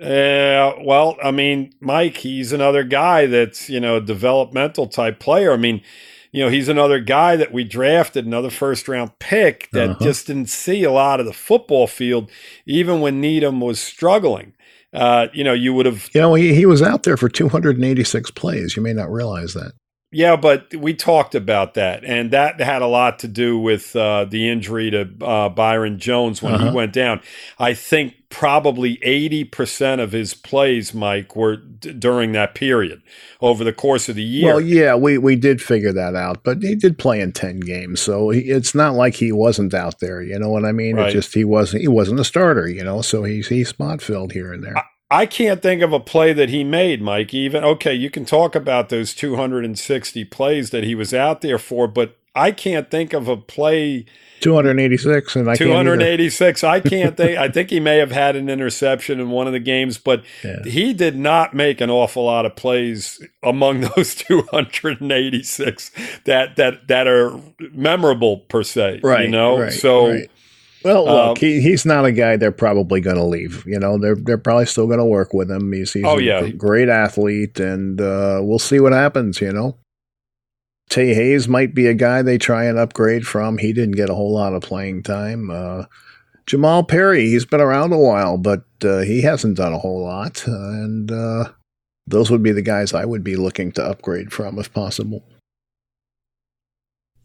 Uh, well, I mean, Mike, he's another guy that's, you know, a developmental type player. I mean, you know, he's another guy that we drafted, another first round pick that Uh-huh. just didn't see a lot of the football field, even when Needham was struggling. Uh, you know, you would have, You know, he, he was out there for 286 plays. You may not realize that. Yeah, but we talked about that, and that had a lot to do with uh, the injury to uh, Byron Jones when uh-huh. he went down. I think probably 80% of his plays, Mike, were d- during that period over the course of the year. Well, yeah, we, we did figure that out, but he did play in 10 games, so he, it's not like he wasn't out there. You know what I mean? Right. It just he wasn't he wasn't a starter, you know, so he's he spot filled here and there. I, I can't think of a play that he made, Mike. Even okay, you can talk about those 260 plays that he was out there for, but I can't think of a play 286 and I 286 can't I can't think I think he may have had an interception in one of the games but yeah. he did not make an awful lot of plays among those 286 that that that are memorable per se right you know right, so right. Well, look, um, he, he's not a guy they're probably going to leave. You know, they're they're probably still going to work with him. He's, he's oh, a yeah. great athlete, and uh, we'll see what happens. You know, Tae Hayes might be a guy they try and upgrade from. He didn't get a whole lot of playing time. Uh, Jamal Perry, he's been around a while, but uh, he hasn't done a whole lot, and uh, those would be the guys I would be looking to upgrade from if possible.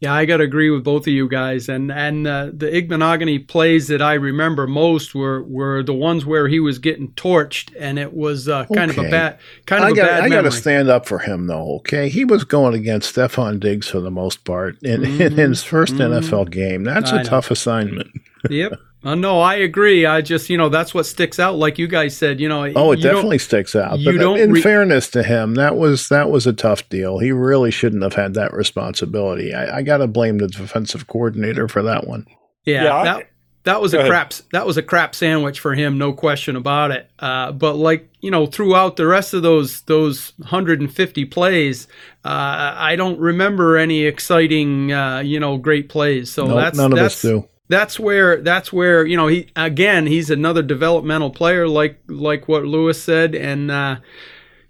Yeah, I got to agree with both of you guys. And and uh, the Igbinoghene plays that I remember most were were the ones where he was getting torched, and it was uh, kind okay. of a bad kind of I a got, bad. I got to stand up for him though. Okay, he was going against Stefon Diggs for the most part in, mm-hmm. in his 1st mm-hmm. NFL game. That's I a know. tough assignment. yep. Uh, no, I agree. I just, you know, that's what sticks out. Like you guys said, you know. Oh, it definitely sticks out. You but don't in re- fairness to him, that was that was a tough deal. He really shouldn't have had that responsibility. I, I got to blame the defensive coordinator for that one. Yeah, yeah that, that was a ahead. crap. That was a crap sandwich for him, no question about it. Uh, but like you know, throughout the rest of those those 150 plays, uh, I don't remember any exciting, uh, you know, great plays. So nope, that's none that's, of us do that's where that's where you know he again he's another developmental player like like what Lewis said and uh,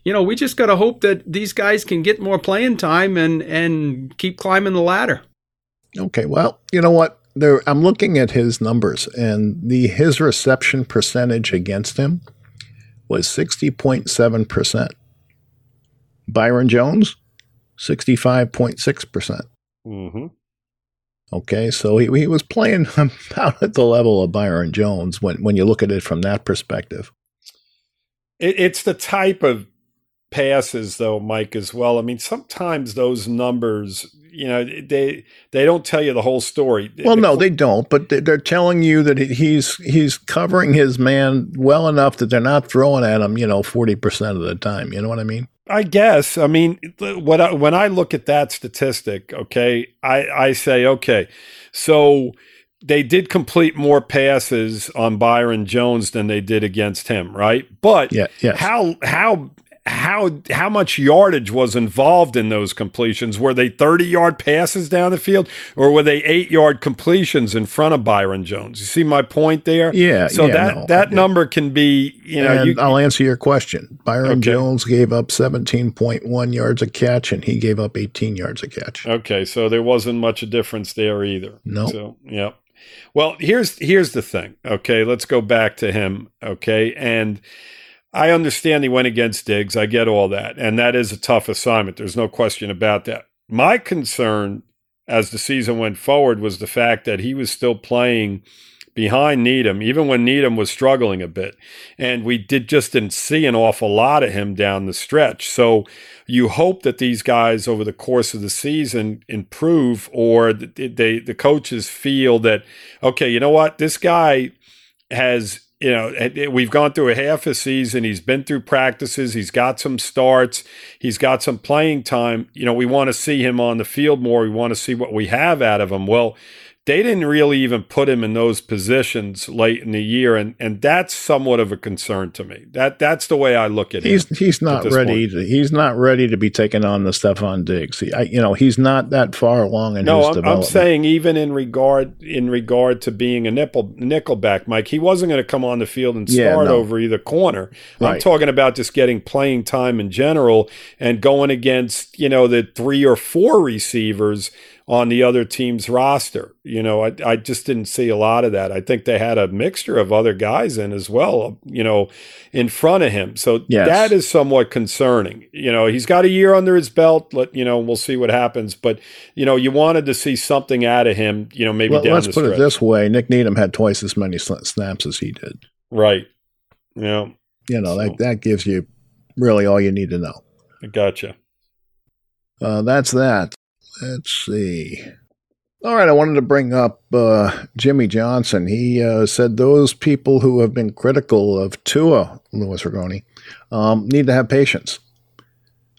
you know we just got to hope that these guys can get more playing time and and keep climbing the ladder. Okay, well you know what there I'm looking at his numbers and the his reception percentage against him was sixty point seven percent. Byron Jones, sixty five point six percent. Okay, so he, he was playing about at the level of Byron Jones when, when you look at it from that perspective. It, it's the type of passes, though, Mike, as well. I mean, sometimes those numbers, you know, they they don't tell you the whole story. Well, no, they don't. But they're telling you that he's he's covering his man well enough that they're not throwing at him, you know, forty percent of the time. You know what I mean? I guess. I mean, what I, when I look at that statistic, okay, I, I say, okay, so they did complete more passes on Byron Jones than they did against him, right? But yeah, yes. how how how how much yardage was involved in those completions? Were they 30 yard passes down the field or were they 8 yard completions in front of Byron Jones? You see my point there? Yeah. So yeah, that no, that number can be, you know, you, I'll answer your question. Byron okay. Jones gave up 17.1 yards a catch and he gave up 18 yards a catch. Okay, so there wasn't much a difference there either. No. So, yeah. Well, here's here's the thing. Okay, let's go back to him, okay? And I understand he went against Diggs. I get all that. And that is a tough assignment. There's no question about that. My concern as the season went forward was the fact that he was still playing behind Needham, even when Needham was struggling a bit. And we did just didn't see an awful lot of him down the stretch. So you hope that these guys over the course of the season improve or they the coaches feel that, okay, you know what, this guy has you know, eh, eh, we've gone through a half a season. He's been through practices. He's got some starts. He's got some playing time. You know, we want to see him on the field more. We want to see what we have out of him. Well, they didn't really even put him in those positions late in the year, and and that's somewhat of a concern to me. That that's the way I look at it. he's, He's not ready. To, he's not ready to be taken on the Stefon Diggs. He, I, you know, he's not that far along in no, his I'm, development. I'm saying even in regard in regard to being a nickel nickelback, Mike, he wasn't going to come on the field and start yeah, no. over either corner. Right. I'm talking about just getting playing time in general and going against you know the three or four receivers on the other team's roster. You know, I, I just didn't see a lot of that. I think they had a mixture of other guys in as well, you know, in front of him. So Yes. that is somewhat concerning. You know, he's got a year under his belt. Let you know, we'll see what happens. But you know, you wanted to see something out of him. You know, maybe Well, let's put stretch. it this way: Nik Needham had twice as many snaps as he did. right. Yeah, You know, So- that that gives you really all you need to know. I gotcha. Uh, that's that. Let's see. All right, I wanted to bring up uh, Jimmy Johnson. He uh, said those people who have been critical of Tua, Louis Rigoni, um, need to have patience.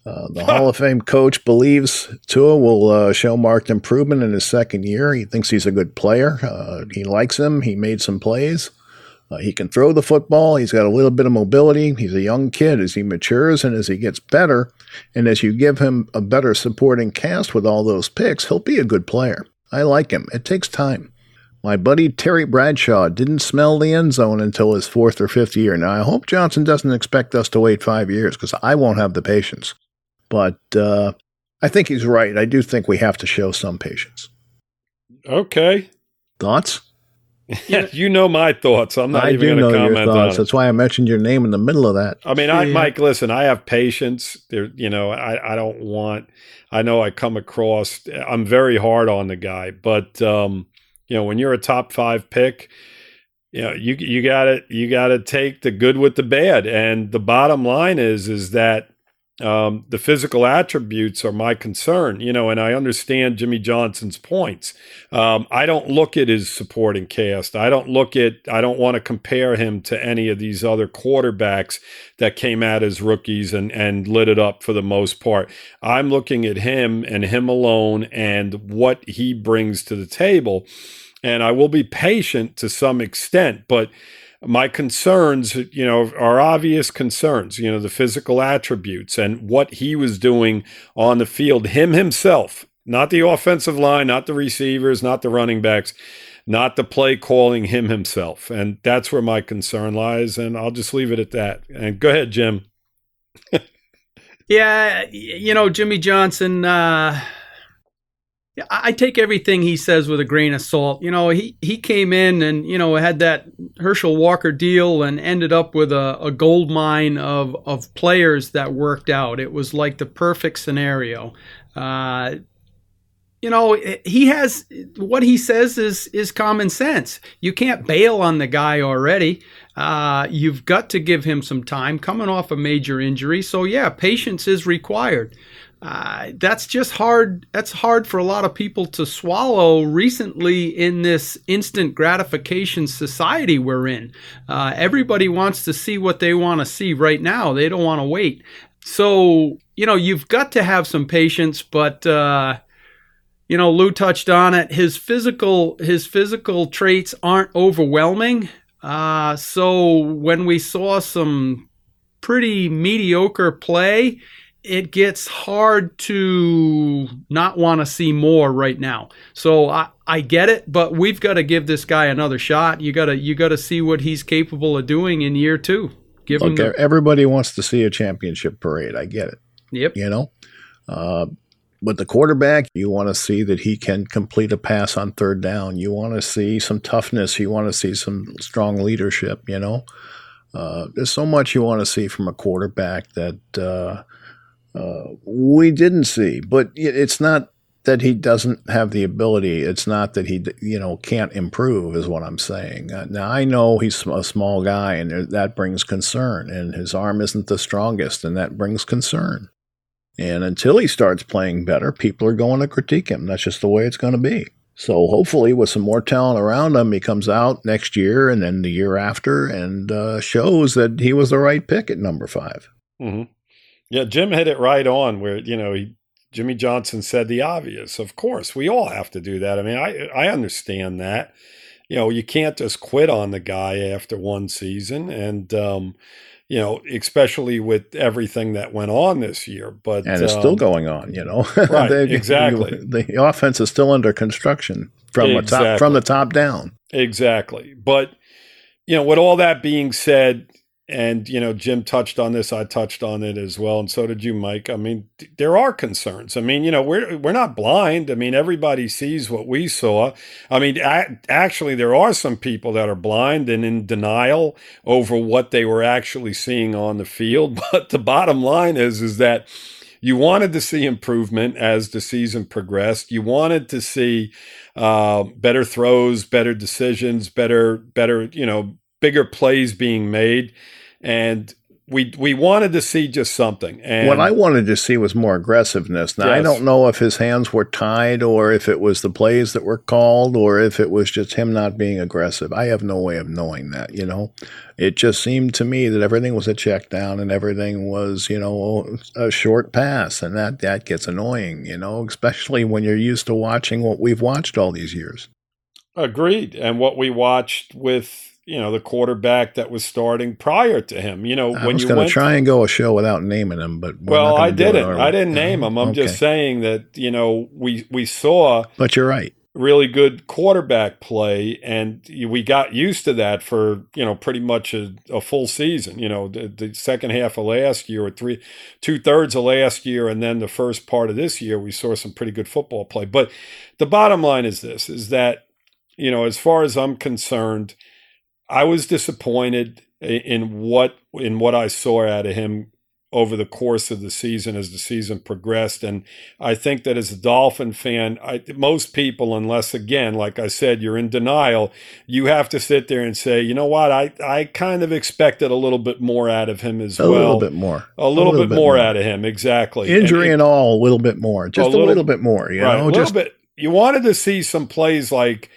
Uh, the Hall of Fame coach believes Tua will uh, show marked improvement in his second year. He thinks he's a good player. Uh, he likes him. He made some plays. Uh, he can throw the football. He's got a little bit of mobility. He's a young kid. As he matures and as he gets better, and as you give him a better supporting cast with all those picks, he'll be a good player. I like him. It takes time. My buddy Terry Bradshaw didn't smell the end zone until his fourth or fifth year. Now, I hope Johnson doesn't expect us to wait five years because I won't have the patience. But uh, I think he's right. I do think we have to show some patience. Okay. Thoughts? Yeah, you know my thoughts. I'm not I even going to your comment on thoughts. it. That's why I mentioned your name in the middle of that. I mean, I, Yeah. Mike, listen, I have patience. There, you know, I, I don't want. I know I come across. I'm very hard on the guy, but um, you know, when you're a top five pick, you know, you you got to you got to take the good with the bad. And the bottom line is is that um, the physical attributes are my concern. You know, and I understand Jimmy Johnson's points. Um, I don't look at his supporting cast. I don't look at. I don't want to compare him to any of these other quarterbacks that came out as rookies and and lit it up for the most part. I'm looking at him and him alone and what he brings to the table. And I will be patient to some extent, but my concerns, you know, are obvious concerns, you know, the physical attributes and what he was doing on the field, him himself, not the offensive line, not the receivers, not the running backs, not the play calling, him himself. And that's where my concern lies. And I'll just leave it at that. And go ahead, Jim. Yeah, you know, Jimmy Johnson, uh, I take everything he says with a grain of salt. You know, he, he came in and, you know, had that Herschel Walker deal and ended up with a, a gold mine of, of players that worked out. It was like the perfect scenario. Uh, you know, he has what he says is is common sense. You can't bail on the guy already. Uh, you've got to give him some time, coming off a major injury. So yeah, patience is required. Uh, that's just hard. That's hard for a lot of people to swallow recently in this instant gratification society we're in. Uh, everybody wants to see what they want to see right now. They don't want to wait. So you know, you've got to have some patience, but. Uh, you know, Lou touched on it. His physical his physical traits aren't overwhelming. Uh, so when we saw some pretty mediocre play, it gets hard to not want to see more right now. So I, I get it, but we've got to give this guy another shot. You gotta you gotta see what he's capable of doing in year two. Give him the, everybody wants to see a championship parade. I get it. yep. you know. Uh, with the quarterback, you want to see that he can complete a pass on third down. You want to see some toughness. You want to see some strong leadership, you know. Uh, there's so much you want to see from a quarterback that uh, uh, we didn't see. But it's not that he doesn't have the ability. It's not that he, you know, can't improve, is what I'm saying. Uh, now, I know he's a small guy, and that brings concern, and his arm isn't the strongest, and that brings concern. And until he starts playing better, people are going to critique him. That's just the way it's going to be. So hopefully, with some more talent around him, he comes out next year and then the year after and uh, shows that he was the right pick at number five. hmm Yeah, Jim hit it right on where, you know, he, Jimmy Johnson said the obvious. Of course, we all have to do that. I mean, I, I understand that. You know, you can't just quit on the guy after one season. And, um, you know, especially with everything that went on this year. But And it's um, still going on, you know. Right, They- exactly. The offense is still under construction from the top from the top down. Exactly. But, you know, with all that being said, and you know Jim touched on this I touched on it as well and so did you Mike. I mean there are concerns. I mean you know we're we're not blind. I mean everybody sees what we saw. I mean actually there are some people that are blind and in denial over what they were actually seeing on the field. But the bottom line is is that you wanted to see improvement as the season progressed. You wanted to see uh, better throws, better decisions, better, better, you know, bigger plays being made, and we we wanted to see just something. And what I wanted to see was more aggressiveness. Now yes. I don't know if his hands were tied or if it was the plays that were called or if it was just him not being aggressive. I have no way of knowing that. You know, it just seemed to me that everything was a check down and everything was you know a short pass, and that that gets annoying. You know, especially when you're used to watching what we've watched all these years. Agreed, and what we watched with you know the quarterback that was starting prior to him. You know, I when was going to try and go a show without naming him, but well, I didn't. I didn't name him. I'm okay. just saying that you know we we saw. But you're right. Really good quarterback play, and we got used to that for you know pretty much a, a full season. You know, the, the, second half of last year, or three, two thirds of last year, and then the first part of this year, we saw some pretty good football play. But the bottom line is this: is that you know, as far as I'm concerned, I was disappointed in what in what I saw out of him over the course of the season as the season progressed. And I think that as a Dolphin fan, I, most people, unless again, like I said, you're in denial, you have to sit there and say, you know what, I, I kind of expected a little bit more out of him as a well. A little bit more. A little, a little bit, bit more, more, out of him, exactly. Injury and, and, all, a little bit more. Just a little, a little bit more, you right, know? A little just, bit. You wanted to see some plays like,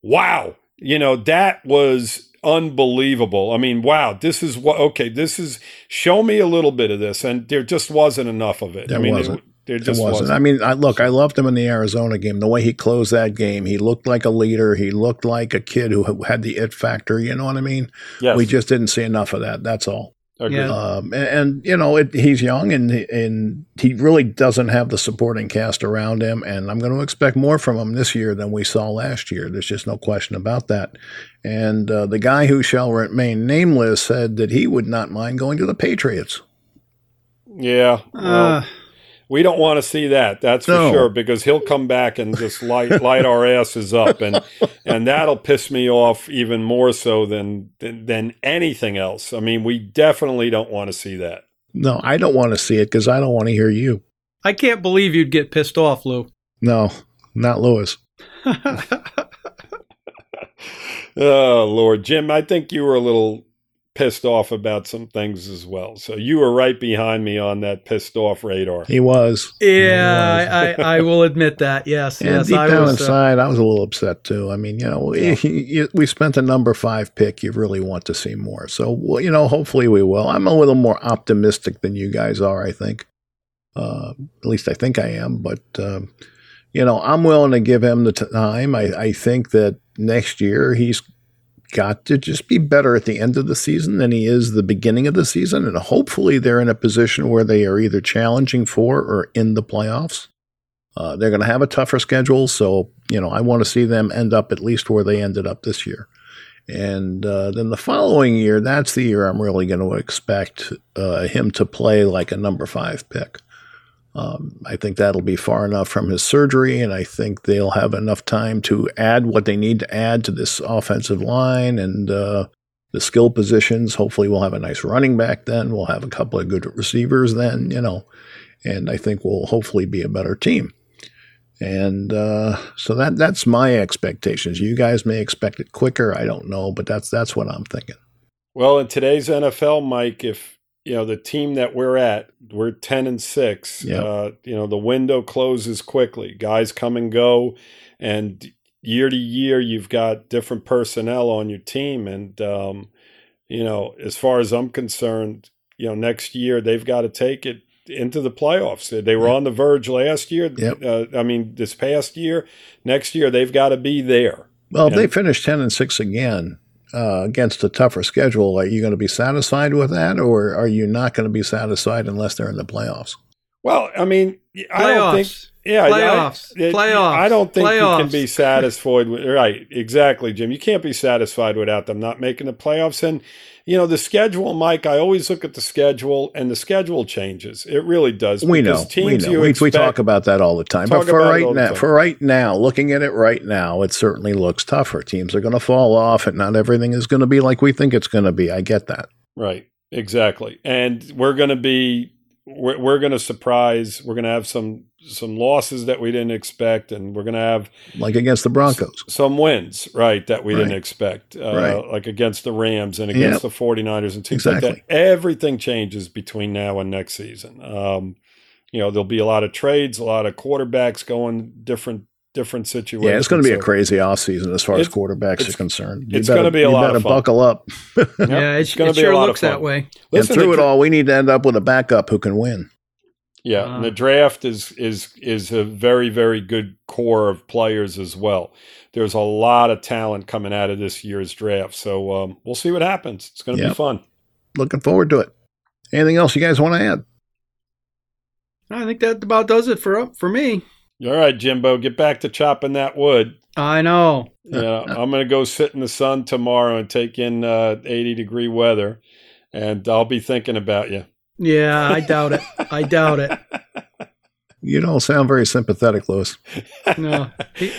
wow, you know, that was unbelievable. I mean, wow, this is what, okay, this is, show me a little bit of this. And there just wasn't enough of it. There I mean, wasn't. It, there just it wasn't. wasn't. I mean, I, look, I loved him in the Arizona game. The way he closed that game, he looked like a leader. He looked like a kid who had the it factor. You know what I mean? Yes. We just didn't see enough of that. That's all. Yeah. Um, and, and, you know, it, he's young and and he really doesn't have the supporting cast around him. And I'm going to expect more from him this year than we saw last year. There's just no question about that. And uh, the guy who shall remain nameless said that he would not mind going to the Patriots. Yeah. Well, uh, we don't want to see that. That's for sure because he'll come back and just light light our asses up, and and that'll piss me off even more so than, than than anything else. I mean, we definitely don't want to see that. No, I don't want to see it because I don't want to hear you. I can't believe you'd get pissed off, Lou. No, not Lewis. oh Lord, Jim, I think you were a little pissed off about some things as well. So you were right behind me on that pissed off radar. He was. Yeah, he was. I, I, will admit that. Yes, and yes. Deep I down was, uh, inside, uh, I was a little upset too. I mean, you know, yeah. we spent a number five pick. You really want to see more. So, well, you know, hopefully we will. I'm a little more optimistic than you guys are. I think. Uh, at least I think I am. But um, you know, I'm willing to give him the time. I, I think that next year he's got to just be better at the end of the season than he is the beginning of the season. And hopefully they're in a position where they are either challenging for or in the playoffs. Uh, they're going to have a tougher schedule. So, you know, I want to see them end up at least where they ended up this year. And uh, then the following year, that's the year I'm really going to expect uh, him to play like a number five pick. Um, I think that'll be far enough from his surgery, and I think they'll have enough time to add what they need to add to this offensive line and uh, the skill positions. Hopefully, we'll have a nice running back then. We'll have a couple of good receivers then, you know, and I think we'll hopefully be a better team. And uh, so that that's my expectations. You guys may expect it quicker. I don't know, but that's that's what I'm thinking. Well, in today's NFL, Mike, if you know the team that we're at we're 10 and 6 yep. uh, you know the window closes quickly guys come and go and year to year you've got different personnel on your team and um, you know as far as i'm concerned you know next year they've got to take it into the playoffs they were yep. on the verge last year yep. uh, i mean this past year next year they've got to be there well if they finish 10 and 6 again uh, against a tougher schedule, are you going to be satisfied with that, or are you not going to be satisfied unless they're in the playoffs? Well, I mean, I don't think. Yeah, Playoffs. I, it- Playoffs. I don't think you can be satisfied with. Right, exactly, Jim. You can't be satisfied without them not making the playoffs. And you know the schedule, Mike. I always look at the schedule, and the schedule changes. It really does. We know. We know. you We, we talk about that all the time. But for right now, for right now, looking at it right now, it certainly looks tougher. Teams are going to fall off, and not everything is going to be like we think it's going to be. I get that. Right, exactly. And we're going to be we're, we're going to surprise. We're going to have some some losses that we didn't expect, and we're going to have Like against the Broncos. some wins, right, that we didn't expect, uh, Right. like against the Rams and against Yep. the 49ers and teams like that. Everything changes between now and next season. Um, you know, there'll be a lot of trades, a lot of quarterbacks going different different situations. Yeah, it's going to be a So, crazy offseason as far as quarterbacks are concerned. You it's better- gonna be a you lot better of fun. buckle up. yeah, it, it's going it to be sure a lot looks of fun. that way. Listen, and through the it all, we need to end up with a backup who can win. Yeah, Uh, and the draft is is is a very very good core of players as well. There's a lot of talent coming out of this year's draft, so um, we'll see what happens. It's going to be fun. Looking forward to it. Anything else you guys want to add? I think that about does it for for me. All right, Jimbo, get back to chopping that wood. I know. Yeah, I'm going to go sit in the sun tomorrow and take in uh, 80 degree weather, and I'll be thinking about you. Yeah, I doubt it. I doubt it. You don't sound very sympathetic, Lewis. No. He-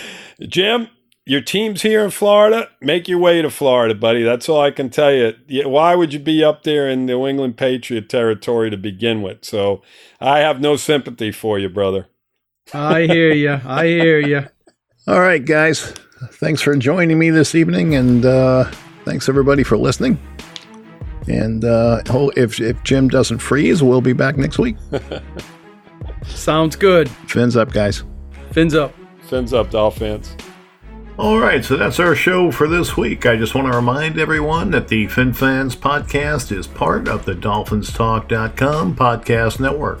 Jim, your team's here in Florida. Make your way to Florida, buddy. That's all I can tell you. Why would you be up there in New England Patriot territory to begin with? So I have no sympathy for you, brother. I hear you. I hear you. All right, guys. Thanks for joining me this evening, and uh, thanks everybody for listening. And uh, ho- if if Jim doesn't freeze, we'll be back next week. Sounds good. Fins up, guys. Fins up. Fins up, Dolphins. All right, so that's our show for this week. I just want to remind everyone that the FinFans podcast is part of the DolphinsTalk.com podcast network.